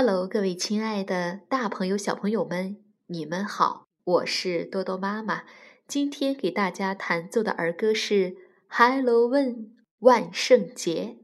Hello，各位亲爱的大朋友、小朋友们，你们好！我是多多妈妈。今天给大家弹奏的儿歌是《Halloween 万圣节》。